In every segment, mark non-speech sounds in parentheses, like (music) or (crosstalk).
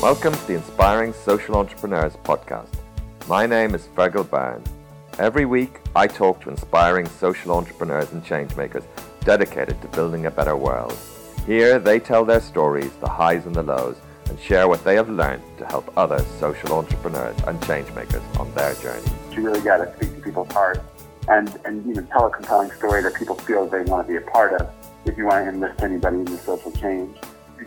Welcome to the Inspiring Social Entrepreneurs podcast. My name is Fergal Byrne. Every week, I talk to inspiring social entrepreneurs and changemakers dedicated to building a better world. Here, they tell their stories, the highs and the lows, and share what they have learned to help other social entrepreneurs and changemakers on their journey. You really got to speak to people's hearts and, and you know, tell a compelling story that people feel they want to be a part of if you want to enlist anybody in the social change.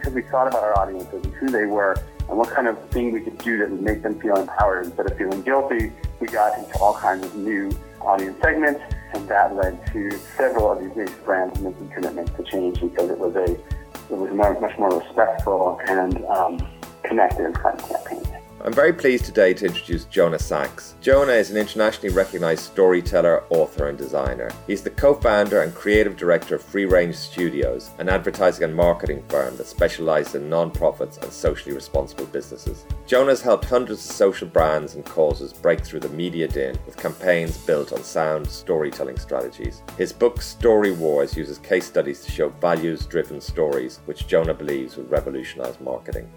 Because we thought about our audiences and who they were and what kind of thing we could do that would make them feel empowered instead of feeling guilty, we got into all kinds of new audience segments, and that led to several of these new brands making commitments to change because it was a it was more, much more respectful and um, connected kind of campaign. I'm very pleased today to introduce Jonah Sachs. Jonah is an internationally recognized storyteller, author, and designer. He's the co founder and creative director of Free Range Studios, an advertising and marketing firm that specializes in non-profits and socially responsible businesses. Jonah has helped hundreds of social brands and causes break through the media din with campaigns built on sound storytelling strategies. His book, Story Wars, uses case studies to show values driven stories, which Jonah believes will revolutionize marketing.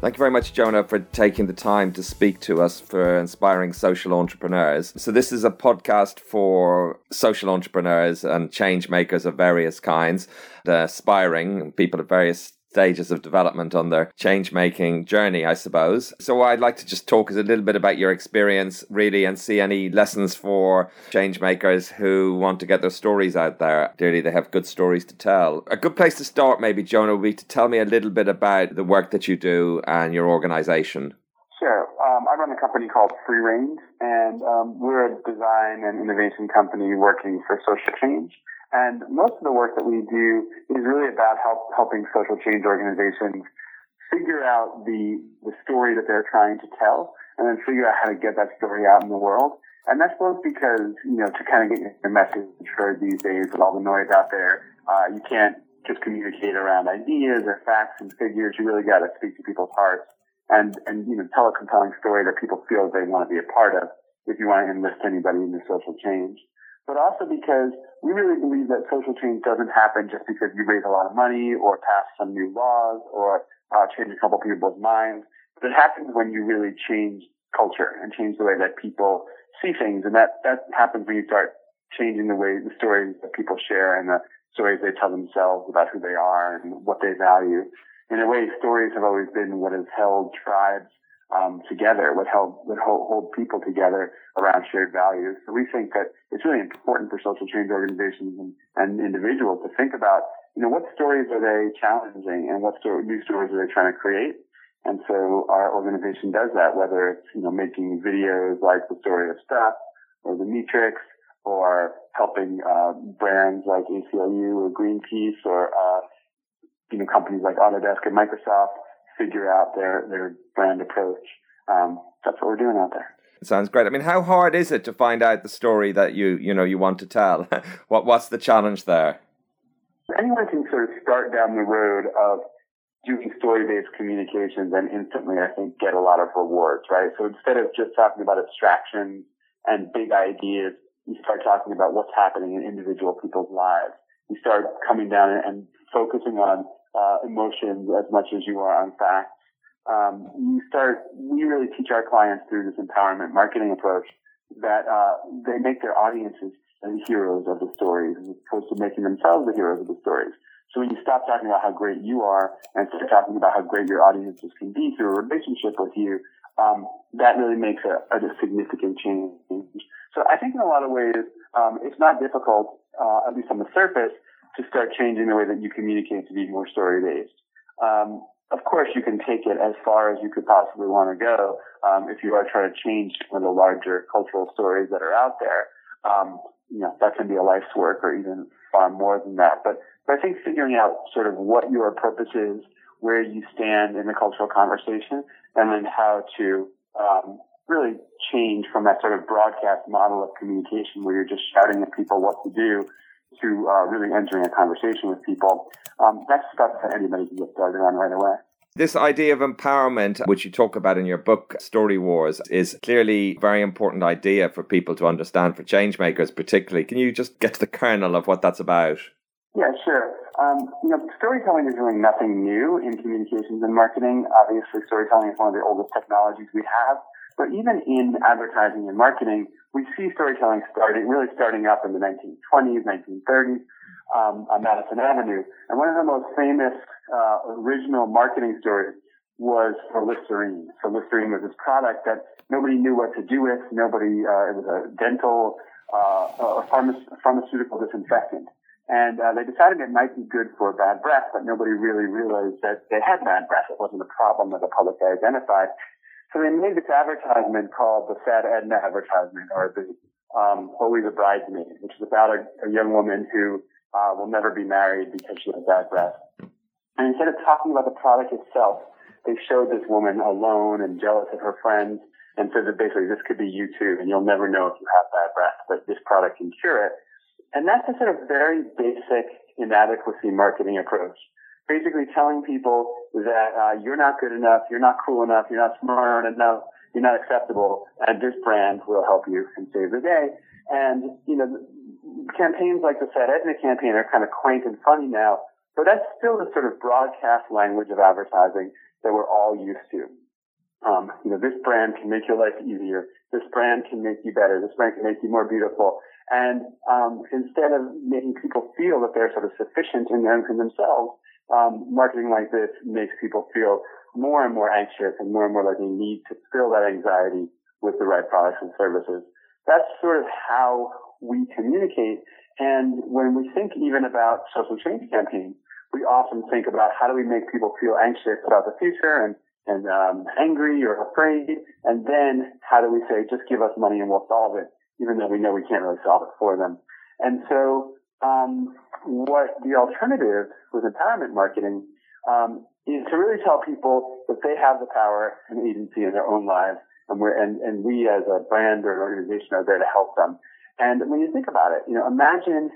Thank you very much, Jonah, for taking the time to speak to us for inspiring social entrepreneurs. So, this is a podcast for social entrepreneurs and change makers of various kinds, aspiring people at various stages of development on their change making journey, I suppose. So, I'd like to just talk a little bit about your experience, really, and see any lessons for change makers who want to get their stories out there. Clearly, they have good stories to tell. A good place to start, maybe, Jonah, would be to tell me a little bit about the work that you do and your organization. Sure. Um, I run a company called Free Range, and um, we're a design and innovation company working for social change. And most of the work that we do is really about help, helping social change organizations figure out the, the story that they're trying to tell and then figure out how to get that story out in the world. And that's both because, you know, to kind of get your message heard these days with all the noise out there, uh, you can't just communicate around ideas or facts and figures. You really got to speak to people's hearts and, and, you know, tell a compelling story that people feel they want to be a part of if you want to enlist anybody in the social change but also because we really believe that social change doesn't happen just because you raise a lot of money or pass some new laws or uh, change a couple people's minds. But it happens when you really change culture and change the way that people see things. And that, that happens when you start changing the way, the stories that people share and the stories they tell themselves about who they are and what they value. In a way, stories have always been what has held tribes um, together, what held what hold, hold people together around shared values. So we think that it's really important for social change organizations and, and individuals to think about, you know, what stories are they challenging and what story, new stories are they trying to create. And so our organization does that, whether it's, you know, making videos like the story of Stuff or the Meatrix or helping, uh, brands like ACLU or Greenpeace or, uh, you know, companies like Autodesk and Microsoft figure out their their brand approach. Um, that's what we're doing out there. It sounds great. I mean, how hard is it to find out the story that you you know you want to tell? (laughs) what what's the challenge there? Anyone can sort of start down the road of doing story-based communications and instantly, I think, get a lot of rewards, right? So instead of just talking about abstractions and big ideas, you start talking about what's happening in individual people's lives. You start coming down and focusing on uh, emotions as much as you are on facts. Um, you start, we really teach our clients through this empowerment marketing approach that uh, they make their audiences the heroes of the stories as opposed to making themselves the heroes of the stories. So when you stop talking about how great you are and start talking about how great your audiences can be through a relationship with you, um, that really makes a, a, significant change. So I think in a lot of ways, um, it's not difficult, uh, at least on the surface, to start changing the way that you communicate to be more story based. Um, of course, you can take it as far as you could possibly want to go um, if you are trying to change some of the larger cultural stories that are out there. Um, you know, that can be a life's work or even far more than that. But, but I think figuring out sort of what your purpose is, where you stand in the cultural conversation, and then how to um, really change from that sort of broadcast model of communication where you're just shouting at people what to do to uh, really entering a conversation with people, um, that's stuff that anybody can get started on right away. This idea of empowerment, which you talk about in your book, Story Wars, is clearly a very important idea for people to understand, for change makers particularly. Can you just get to the kernel of what that's about? Yeah, sure. Um, you know, storytelling is really nothing new in communications and marketing. Obviously, storytelling is one of the oldest technologies we have. But even in advertising and marketing, we see storytelling starting, really starting up in the 1920s, 1930s, um, on Madison Avenue. And one of the most famous, uh, original marketing stories was for Listerine. So Listerine was this product that nobody knew what to do with. Nobody, uh, it was a dental, uh, a pharmaceutical disinfectant. And uh, they decided it might be good for bad breath, but nobody really realized that they had bad breath. It wasn't a problem that the public identified. So they made this advertisement called the Sad Edna advertisement, or the um, Always a Bridesmaid, which is about a, a young woman who uh, will never be married because she has bad breath. And instead of talking about the product itself, they showed this woman alone and jealous of her friends and said that basically this could be you too, and you'll never know if you have bad breath, but this product can cure it. And that's a sort of very basic inadequacy marketing approach. Basically telling people that uh, you're not good enough, you're not cool enough, you're not smart enough, you're not acceptable, and this brand will help you and save the day. And, you know, campaigns like the Sad Edna campaign are kind of quaint and funny now, but that's still the sort of broadcast language of advertising that we're all used to. Um, you know, this brand can make your life easier. This brand can make you better. This brand can make you more beautiful. And um, instead of making people feel that they're sort of sufficient in, them, in themselves, um, marketing like this makes people feel more and more anxious and more and more like they need to fill that anxiety with the right products and services. That's sort of how we communicate. And when we think even about social change campaigns, we often think about how do we make people feel anxious about the future and and um, angry or afraid, and then how do we say just give us money and we'll solve it? even though we know we can't really solve it for them. And so, um, what the alternative with empowerment marketing um, is to really tell people that they have the power and agency in their own lives, and and, and we as a brand or an organization are there to help them. And when you think about it, you know, imagine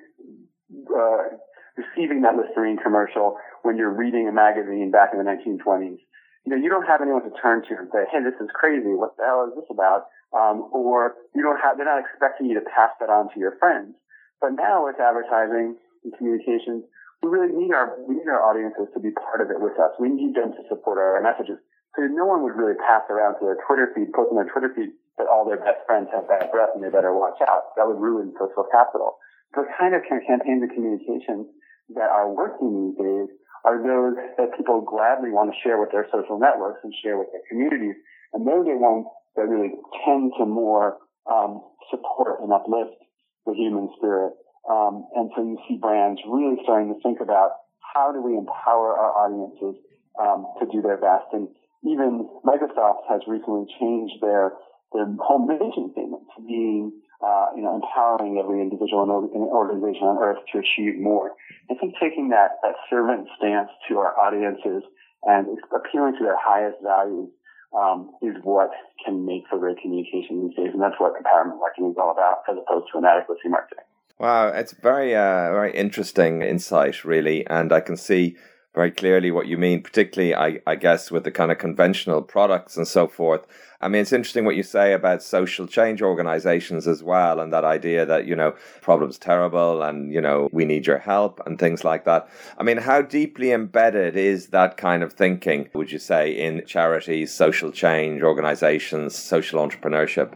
uh, receiving that Listerine commercial when you're reading a magazine back in the 1920s. You know, you don't have anyone to turn to and say, "Hey, this is crazy. What the hell is this about?" um, or you don't have, they're not expecting you to pass that on to your friends. But now with advertising and communications, we really need our, we need our audiences to be part of it with us. We need them to support our messages. So no one would really pass around to their Twitter feed, post on their Twitter feed that all their best friends have bad breath and they better watch out. That would ruin social capital. The kind of campaigns and communications that are working these days are those that people gladly want to share with their social networks and share with their communities. And those are ones that really tend to more um, support and uplift the human spirit. Um, and so you see brands really starting to think about how do we empower our audiences um, to do their best. And even Microsoft has recently changed their their whole mission statement to being uh, you know empowering every individual and organization on earth to achieve more. I think taking that that servant stance to our audiences and appealing to their highest values um, is what can make for great communication these days, and that's what empowerment marketing is all about, as opposed to inadequacy marketing. Wow, it's very, uh, very interesting insight, really, and I can see very clearly what you mean, particularly, I, I guess, with the kind of conventional products and so forth. I mean, it's interesting what you say about social change organizations as well, and that idea that, you know, problem's terrible and, you know, we need your help and things like that. I mean, how deeply embedded is that kind of thinking, would you say, in charities, social change organizations, social entrepreneurship?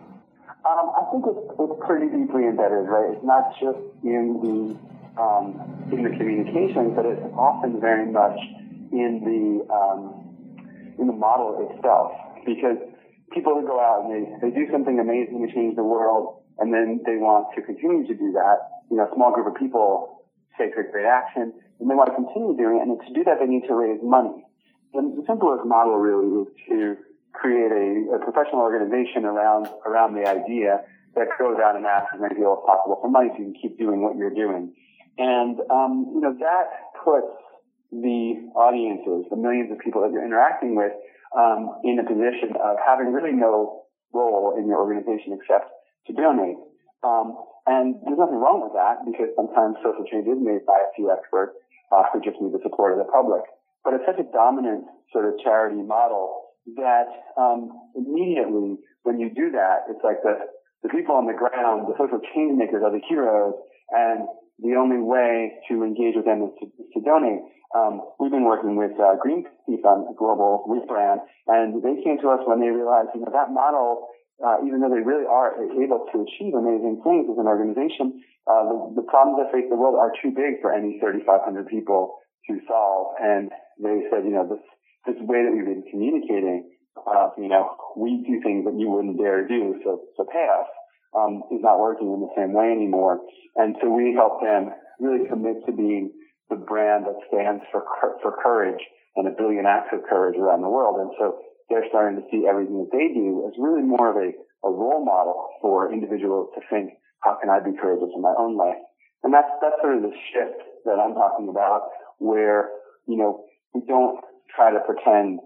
Um, I think it's, it's pretty deeply embedded, right? It's not just in the um, in the communication, but it's often very much in the um, in the model itself. Because people go out and they, they do something amazing to change the world, and then they want to continue to do that. You know, a small group of people take a great action, and they want to continue doing it. And to do that, they need to raise money. And the simplest model really is to create a, a professional organization around around the idea that goes out and asks as many people as possible for money so you can keep doing what you're doing. And, um, you know, that puts the audiences, the millions of people that you're interacting with, um, in a position of having really no role in your organization except to donate. Um, and there's nothing wrong with that because sometimes social change is made by a few experts uh, who just need the support of the public. But it's such a dominant sort of charity model that um, immediately when you do that, it's like the, the people on the ground, the social change makers are the heroes, and the only way to engage with them is to, to donate. Um, we've been working with uh, Greenpeace on a global rebrand, and they came to us when they realized, you know, that model, uh, even though they really are able to achieve amazing things as an organization, uh, the, the problems that face the world are too big for any 3,500 people to solve. And they said, you know, this this way that we've been communicating, uh, you know, we do things that you wouldn't dare do, so so pay us um, is not working in the same way anymore. And so we help them really commit to being the brand that stands for for courage and a billion acts of courage around the world. And so they're starting to see everything that they do as really more of a, a role model for individuals to think, how can I be courageous in my own life? And that's that's sort of the shift that I'm talking about, where you know we don't try to pretend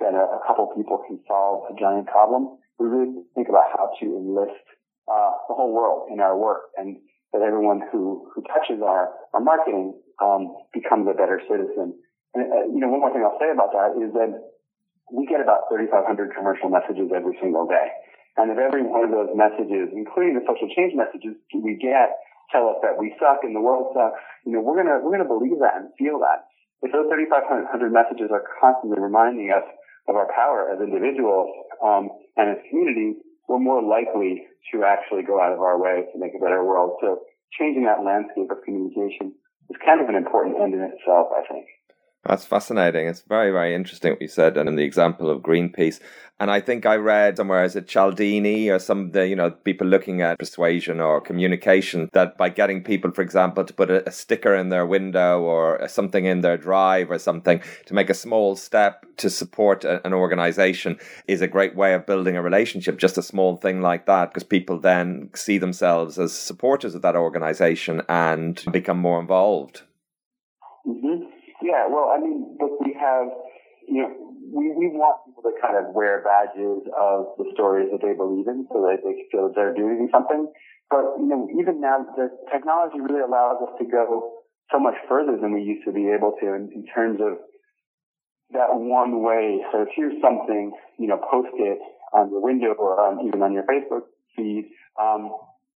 that a, a couple people can solve a giant problem. We really think about how to enlist uh, the whole world in our work and that everyone who, who touches our, our marketing um, becomes a better citizen. And, uh, you know, one more thing I'll say about that is that we get about 3,500 commercial messages every single day. And if every one of those messages, including the social change messages we get, tell us that we suck and the world sucks, you know, we're gonna, we're gonna believe that and feel that. If those 3,500 messages are constantly reminding us of our power as individuals, um, and as communities, we're more likely to actually go out of our way to make a better world. So changing that landscape of communication is kind of an important end in itself, I think. That's fascinating. It's very, very interesting what you said, and in the example of Greenpeace. And I think I read somewhere, is it Cialdini or some of the, you know, people looking at persuasion or communication, that by getting people, for example, to put a, a sticker in their window or something in their drive or something to make a small step to support a, an organization is a great way of building a relationship, just a small thing like that, because people then see themselves as supporters of that organization and become more involved. Mm-hmm. Yeah, well, I mean, but we have, you know, we, we want people to kind of wear badges of the stories that they believe in so that they feel that they're doing something. But, you know, even now, the technology really allows us to go so much further than we used to be able to in, in terms of that one way. So if here's something, you know, post it on your window or on, even on your Facebook feed, um,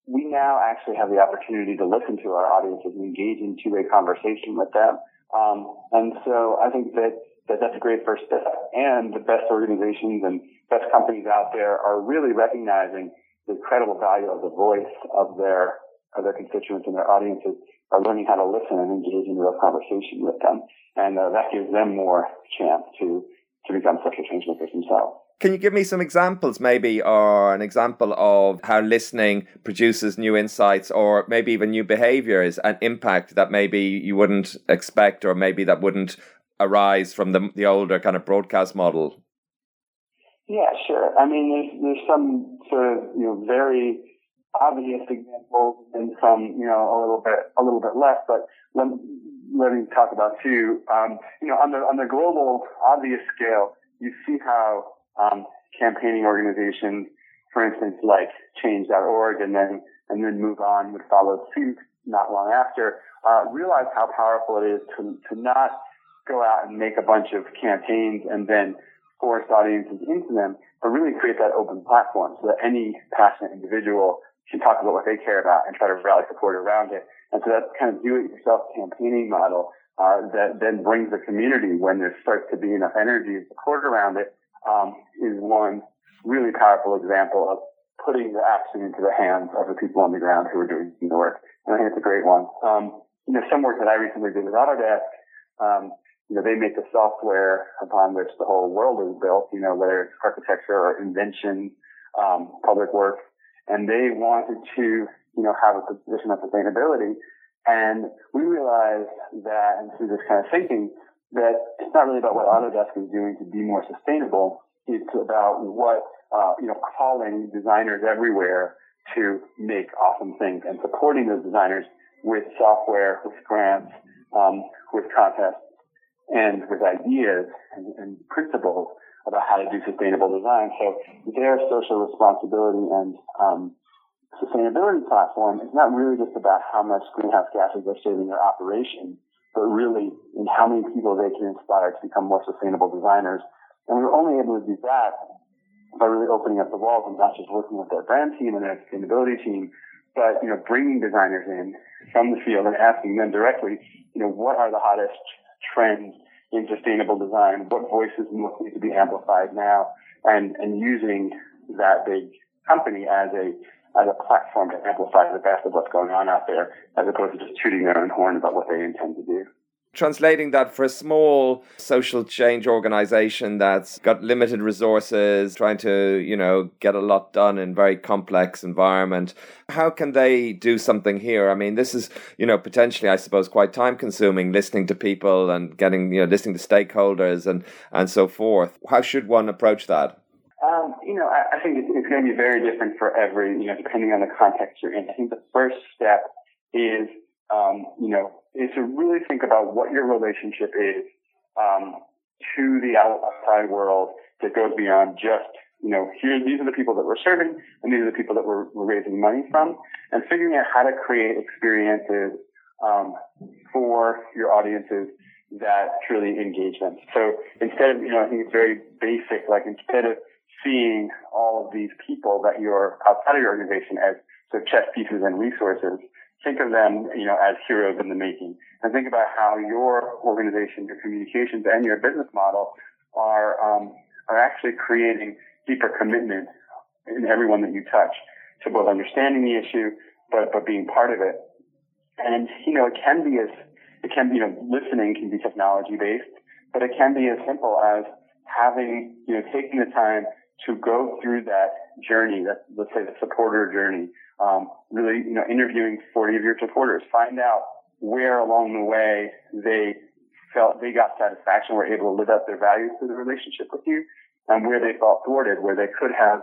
we now actually have the opportunity to listen to our audiences and engage in two-way conversation with them. Um, and so I think that, that that's a great first step. And the best organizations and best companies out there are really recognizing the incredible value of the voice of their of their constituents and their audiences are learning how to listen and engage in real conversation with them. And uh, that gives them more chance to to become social change makers themselves. Can you give me some examples, maybe, or an example of how listening produces new insights or maybe even new behaviors and impact that maybe you wouldn't expect or maybe that wouldn't arise from the, the older kind of broadcast model? Yeah, sure. I mean, there's, there's some sort of, you know, very obvious examples and some, you know, a little bit, a little bit less, but let, let me talk about two. Um, you know, on the, on the global obvious scale, you see how um, campaigning organizations, for instance, like Change.org, and then and then Move On would follow suit not long after, uh, realize how powerful it is to to not go out and make a bunch of campaigns and then force audiences into them, but really create that open platform so that any passionate individual can talk about what they care about and try to rally support around it. And so that kind of do-it-yourself campaigning model uh, that then brings the community when there starts to be enough energy and support around it um, is one really powerful example of putting the action into the hands of the people on the ground who are doing the work. And I think it's a great one. Um, you know, some work that I recently did with Autodesk, um, you know, they make the software upon which the whole world is built, you know, whether it's architecture or invention, um, public work, and they wanted to, you know, have a position of sustainability. And we realized that, and through this kind of thinking, that it's not really about what Autodesk is doing to be more sustainable. It's about what, uh, you know, calling designers everywhere to make awesome things and supporting those designers with software, with grants, um, with contests, and with ideas and, and, principles about how to do sustainable design. So their social responsibility and um, sustainability platform is not really just about how much greenhouse gases they're saving their operation but really in how many people they can inspire to become more sustainable designers. And we were only able to do that by really opening up the walls and not just working with their brand team and their sustainability team, but, you know, bringing designers in from the field and asking them directly, you know, what are the hottest trends in sustainable design? What voices most need to be amplified now? And, and using that big company as a, as a platform to amplify the best of what's going on out there, as opposed to just tooting their own horn about what they intend to do. Translating that for a small social change organization that's got limited resources trying to you know get a lot done in very complex environment how can they do something here? I mean this is you know potentially i suppose quite time consuming listening to people and getting you know listening to stakeholders and and so forth. How should one approach that um, you know, I, I think it's, it's going to be very different for every, you know, depending on the context you're in. I think the first step is, um, you know, is to really think about what your relationship is um, to the outside world that goes beyond just you know here these are the people that we're serving and these are the people that we're, we're raising money from and figuring out how to create experiences um, for your audiences that truly engage them. So instead of you know I think it's very basic like instead of seeing all of these people that you're outside of your organization as sort of chess pieces and resources think of them, you know, as heroes in the making and think about how your organization, your communications and your business model are, um, are actually creating deeper commitment in everyone that you touch to both understanding the issue, but, but being part of it. And, you know, it can be as, it can be, you know, listening can be technology based, but it can be as simple as having, you know, taking the time to go through that journey, that let's say the supporter journey, um, really, you know, interviewing 40 of your supporters, find out where along the way they felt they got satisfaction, were able to live up their values through the relationship with you, and where they felt thwarted, where they could have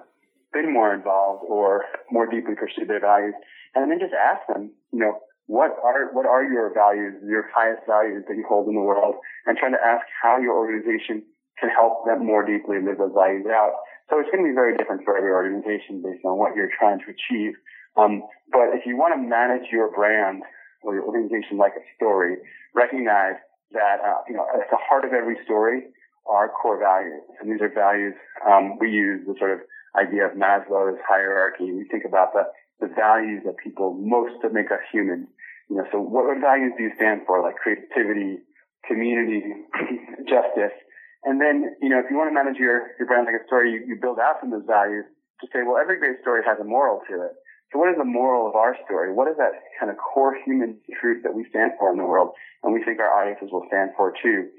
been more involved or more deeply pursued their values, and then just ask them, you know, what are what are your values, your highest values that you hold in the world, and trying to ask how your organization can help them more deeply live those values out. So it's going to be very different for every organization based on what you're trying to achieve. Um, but if you want to manage your brand or your organization like a story, recognize that uh, you know at the heart of every story are core values, and these are values um, we use the sort of idea of Maslow's hierarchy. We think about the the values that people most to make us human. You know, so what, what values do you stand for? Like creativity, community, (clears throat) justice. And then, you know, if you want to manage your, your brand like a story, you, you build out from those values to say, well, every great story has a moral to it. So what is the moral of our story? What is that kind of core human truth that we stand for in the world and we think our audiences will stand for too?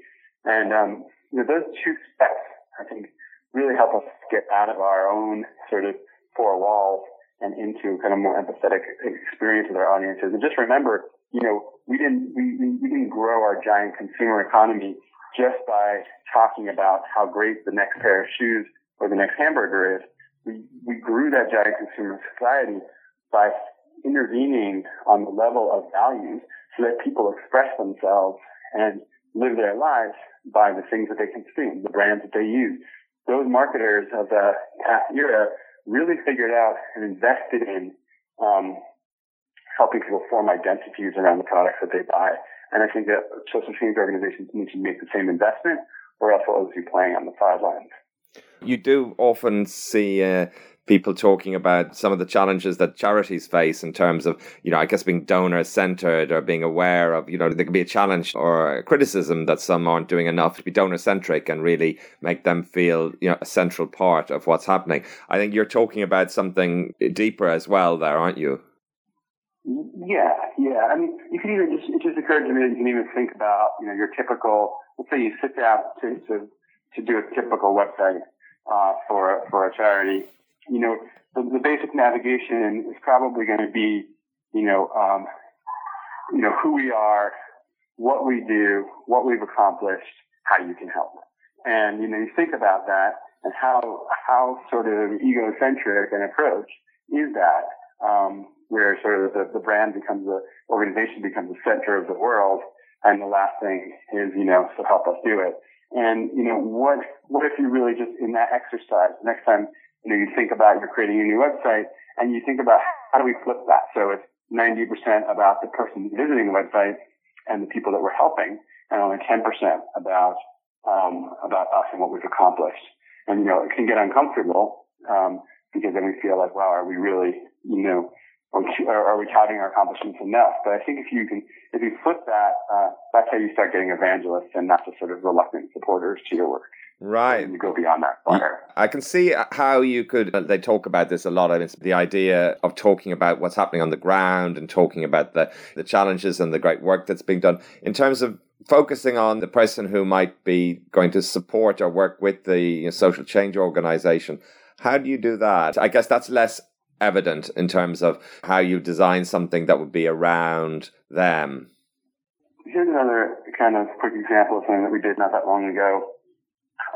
And, um, you know, those two steps, I think, really help us get out of our own sort of four walls and into kind of more empathetic experience with our audiences. And just remember, you know, we didn't, we, we didn't grow our giant consumer economy just by talking about how great the next pair of shoes or the next hamburger is. We, we grew that giant consumer society by intervening on the level of values so that people express themselves and live their lives by the things that they consume, the brands that they use. Those marketers of the past era really figured out and invested in um, helping people form identities around the products that they buy. And I think that social change organizations need to make the same investment, or else we'll always be playing on the sidelines. You do often see uh, people talking about some of the challenges that charities face in terms of, you know, I guess being donor centered or being aware of, you know, there could be a challenge or a criticism that some aren't doing enough to be donor centric and really make them feel, you know, a central part of what's happening. I think you're talking about something deeper as well there, aren't you? Yeah, yeah. I mean, you can even just, it just occurred to me that you can even think about, you know, your typical, let's say you sit down to, to, to do a typical website, uh, for, for a charity you know, the, the basic navigation is probably going to be, you know, um, you know, who we are, what we do, what we've accomplished, how you can help. And, you know, you think about that and how, how sort of egocentric an approach is that, um, where sort of the, the brand becomes the organization becomes the center of the world. And the last thing is, you know, so help us do it. And, you know, what, what if you really just in that exercise, next time you know, you think about you're creating a new website and you think about how do we flip that? So it's 90% about the person visiting the website and the people that we're helping and only 10% about, um, about us and what we've accomplished. And, you know, it can get uncomfortable, um, because then we feel like, wow, are we really, you know, are we touting our accomplishments enough? But I think if you can, if you flip that, uh, that's how you start getting evangelists and not just sort of reluctant supporters to your work. Right. And you go beyond that fire. I can see how you could, uh, they talk about this a lot. I mean, it's the idea of talking about what's happening on the ground and talking about the, the challenges and the great work that's being done in terms of focusing on the person who might be going to support or work with the you know, social change organization. How do you do that? I guess that's less evident in terms of how you design something that would be around them. Here's another kind of quick example of something that we did not that long ago.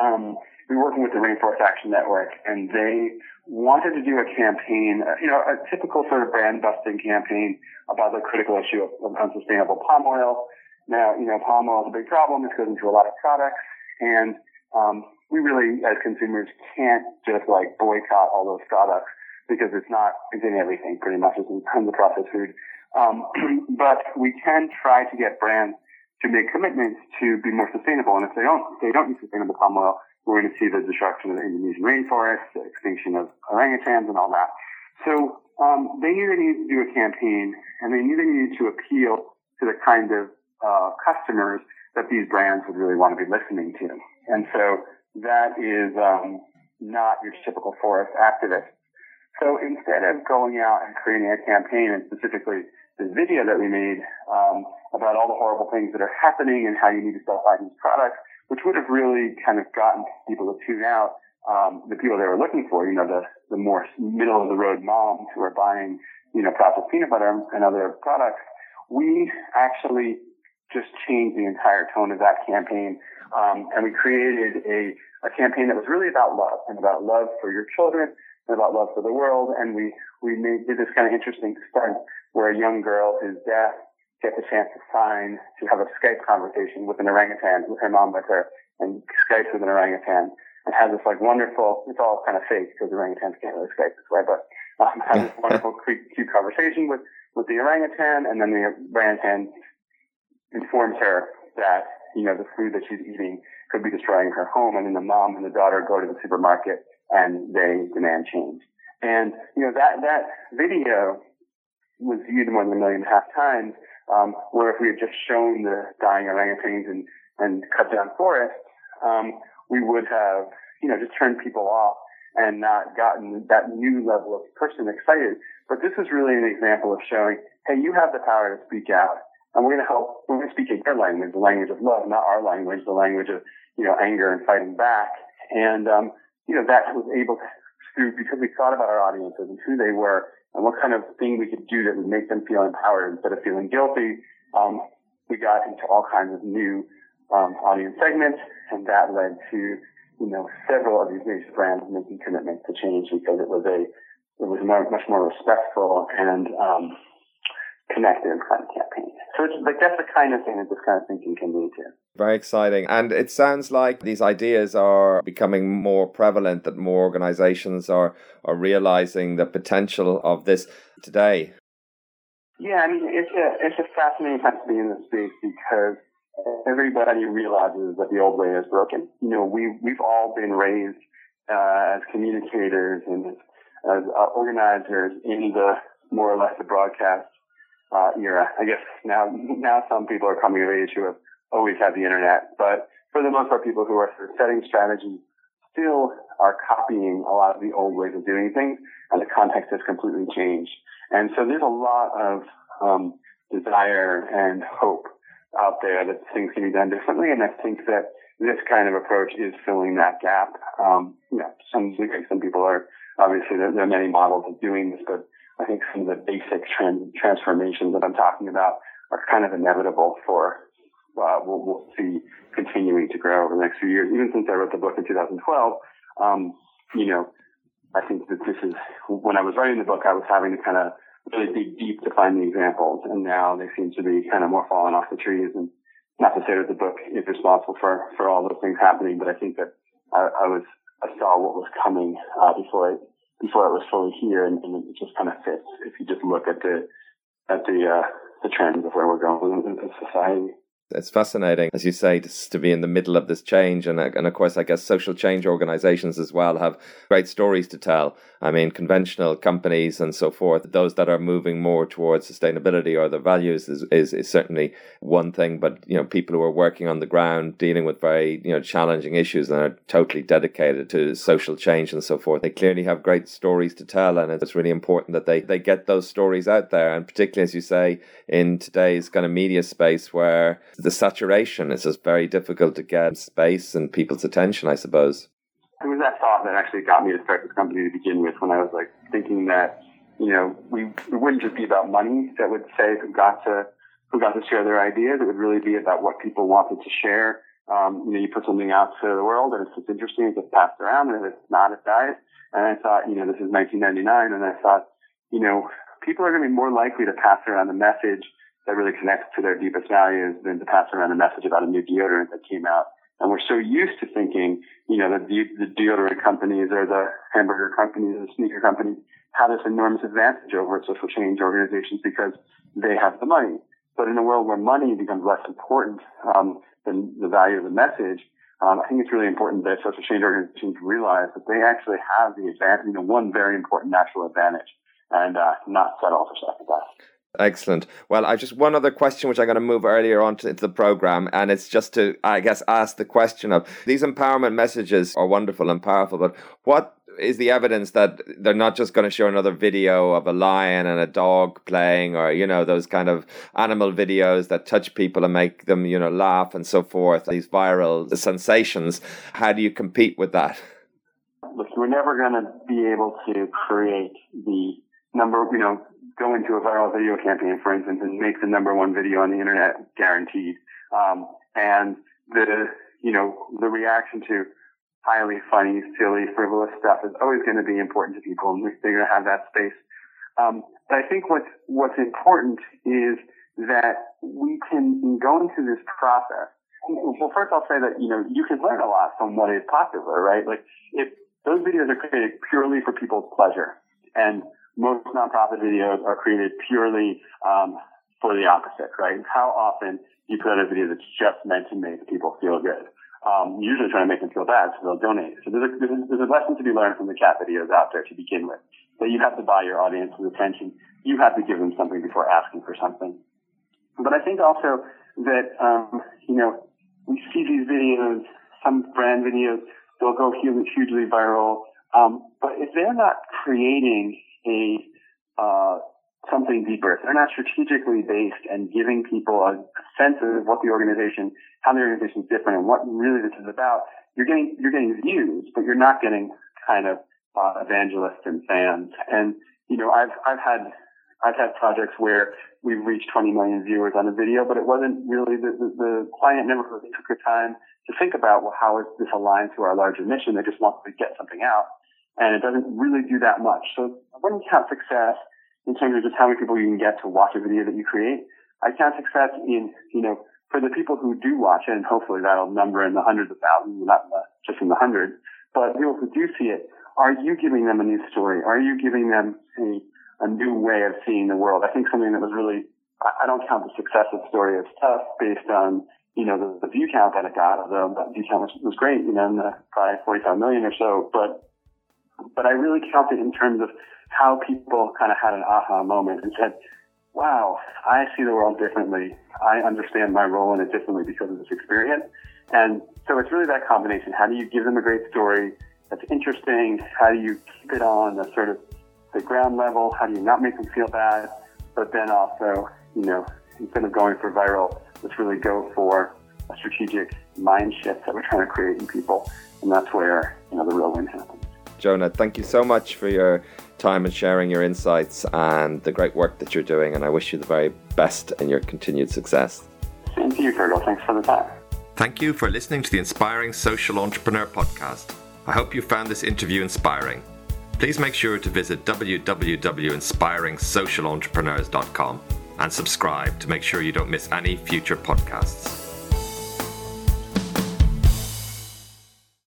Um, we were working with the Rainforest Action Network, and they wanted to do a campaign, uh, you know, a typical sort of brand busting campaign about the critical issue of, of unsustainable palm oil. Now, you know, palm oil is a big problem. It goes into a lot of products, and um, we really, as consumers, can't just like boycott all those products because it's not, it's in everything pretty much. It's in tons of processed food. Um, (clears throat) but we can try to get brands to make commitments to be more sustainable. And if they don't, if they don't use sustainable palm oil, we're going to see the destruction of the Indonesian rainforest, the extinction of orangutans and all that. So, um, they knew they needed to do a campaign and they knew they needed to appeal to the kind of, uh, customers that these brands would really want to be listening to. And so that is, um, not your typical forest activist so instead of going out and creating a campaign and specifically the video that we made um, about all the horrible things that are happening and how you need to stop buying these products, which would have really kind of gotten people to tune out um, the people they were looking for, you know, the, the more middle of the road moms who are buying, you know, processed peanut butter and other products. We actually just changed the entire tone of that campaign. Um, and we created a, a campaign that was really about love and about love for your children about love for the world. And we, we made, did this kind of interesting stunt where a young girl who's deaf gets a chance to sign to have a Skype conversation with an orangutan, with her mom with her, and Skypes with an orangutan and has this like wonderful, it's all kind of fake because orangutans can't really Skype this way, but um, has this (laughs) wonderful cute, cute conversation with, with the orangutan and then the orangutan informs her that, you know, the food that she's eating could be destroying her home and then the mom and the daughter go to the supermarket and they demand change. And, you know, that, that video was viewed more than a million and a half times, um, where if we had just shown the dying orangutans and, and cut down forests, um, we would have, you know, just turned people off and not gotten that new level of person excited. But this is really an example of showing, hey, you have the power to speak out. And we're going to help, we're going to speak in your language, the language of love, not our language, the language of, you know, anger and fighting back. And, um, you know, that was able to, because we thought about our audiences and who they were and what kind of thing we could do that would make them feel empowered instead of feeling guilty. Um, we got into all kinds of new um, audience segments, and that led to you know several of these major brands making commitments to change because it was a it was more, much more respectful and um, connected in kind of campaign. So it's like that's the kind of thing that this kind of thinking can lead to. Very exciting. And it sounds like these ideas are becoming more prevalent, that more organizations are, are realizing the potential of this today. Yeah, I mean, it's a, it's a fascinating time to be in this space because everybody realizes that the old way is broken. You know, we, we've all been raised uh, as communicators and as, as uh, organizers in the more or less the broadcast uh, era. I guess now now some people are coming of age who have always had the internet, but for the most part, people who are sort of setting strategy still are copying a lot of the old ways of doing things, and the context has completely changed. And so there's a lot of um, desire and hope out there that things can be done differently, and I think that this kind of approach is filling that gap. Um, know, some some people are obviously there, there are many models of doing this, but I think some of the basic transformations that I'm talking about are kind of inevitable for uh, we'll, we'll, see continuing to grow over the next few years. Even since I wrote the book in 2012, um, you know, I think that this is when I was writing the book, I was having to kind of really dig deep to find the examples, and now they seem to be kind of more falling off the trees. And not to say that the book is responsible for for all those things happening, but I think that I, I was I saw what was coming uh, before it before it was fully here, and, and it just kind of fits if you just look at the at the uh, the trends of where we're going in, in society. It's fascinating, as you say, to, be in the middle of this change. And, uh, and of course, I guess social change organizations as well have great stories to tell. I mean, conventional companies and so forth, those that are moving more towards sustainability or the values is, is, is certainly one thing. But, you know, people who are working on the ground, dealing with very, you know, challenging issues and are totally dedicated to social change and so forth, they clearly have great stories to tell. And it's really important that they, they get those stories out there. And particularly, as you say, in today's kind of media space where the saturation. It's just very difficult to get space and people's attention, I suppose. It was that thought that actually got me to start this company to begin with when I was like thinking that, you know, we it wouldn't just be about money that would say who got to who got to share their ideas. It would really be about what people wanted to share. Um, you know, you put something out to the world and it's just interesting, it gets passed around, and if it's not, it dies. And I thought, you know, this is 1999, and I thought, you know, people are going to be more likely to pass around a message that really connects to their deepest values than to pass around a message about a new deodorant that came out. And we're so used to thinking, you know, that the, the deodorant companies or the hamburger companies or the sneaker companies have this enormous advantage over social change organizations because they have the money. But in a world where money becomes less important um, than the value of the message, um, I think it's really important that social change organizations realize that they actually have the advantage, you know, one very important natural advantage, and uh, not settle for second best. Excellent. Well, I just one other question which I'm going to move earlier on to, the program, and it's just to, I guess, ask the question of these empowerment messages are wonderful and powerful, but what is the evidence that they're not just going to show another video of a lion and a dog playing, or you know those kind of animal videos that touch people and make them, you know, laugh and so forth? These viral sensations. How do you compete with that? Look, we're never going to be able to create the number, you know, go into a viral video campaign, for instance, and make the number one video on the internet guaranteed. Um, and the, you know, the reaction to highly funny, silly, frivolous stuff is always going to be important to people, and they're going to have that space. Um, but I think what's what's important is that we can go into this process. Well, first I'll say that you know you can learn a lot from what is popular, right? Like if those videos are created purely for people's pleasure, and most nonprofit videos are created purely um, for the opposite, right? How often do you put out a video that's just meant to make people feel good? Um, usually trying to make them feel bad, so they'll donate. So there's a, there's, a, lesson to be learned from the cat videos out there to begin with. That you have to buy your audience's attention. You have to give them something before asking for something. But I think also that, um, you know, we see these videos, some brand videos, they'll go hugely, hugely viral. Um, but if they're not creating a uh, something deeper. If they're not strategically based and giving people a sense of what the organization, how the organization is different, and what really this is about, you're getting you're getting views, but you're not getting kind of uh, evangelists and fans. And you know, I've I've had I've had projects where we've reached 20 million viewers on a video, but it wasn't really the, the, the client never really took the time to think about well how is this aligned to our larger mission. They just want to get something out and it doesn't really do that much. So I wouldn't count success in terms of just how many people you can get to watch a video that you create. I count success in, you know, for the people who do watch it, and hopefully that'll number in the hundreds of thousands, not just in the hundreds, but people who do see it, are you giving them a new story? Are you giving them a, a new way of seeing the world? I think something that was really, I don't count the success of Story of Stuff based on, you know, the, the view count that it got, although that view count was, was great, you know, in the probably 45 million or so, but but I really counted in terms of how people kind of had an aha moment and said, wow, I see the world differently. I understand my role in it differently because of this experience. And so it's really that combination. How do you give them a great story that's interesting? How do you keep it on the sort of the ground level? How do you not make them feel bad? But then also, you know, instead of going for viral, let's really go for a strategic mind shift that we're trying to create in people. And that's where, you know, the real win happens. Jonah, thank you so much for your time and sharing your insights and the great work that you're doing. And I wish you the very best in your continued success. Thank you, Fergal. Thanks for the time. Thank you for listening to the Inspiring Social Entrepreneur podcast. I hope you found this interview inspiring. Please make sure to visit www.inspiringsocialentrepreneurs.com and subscribe to make sure you don't miss any future podcasts.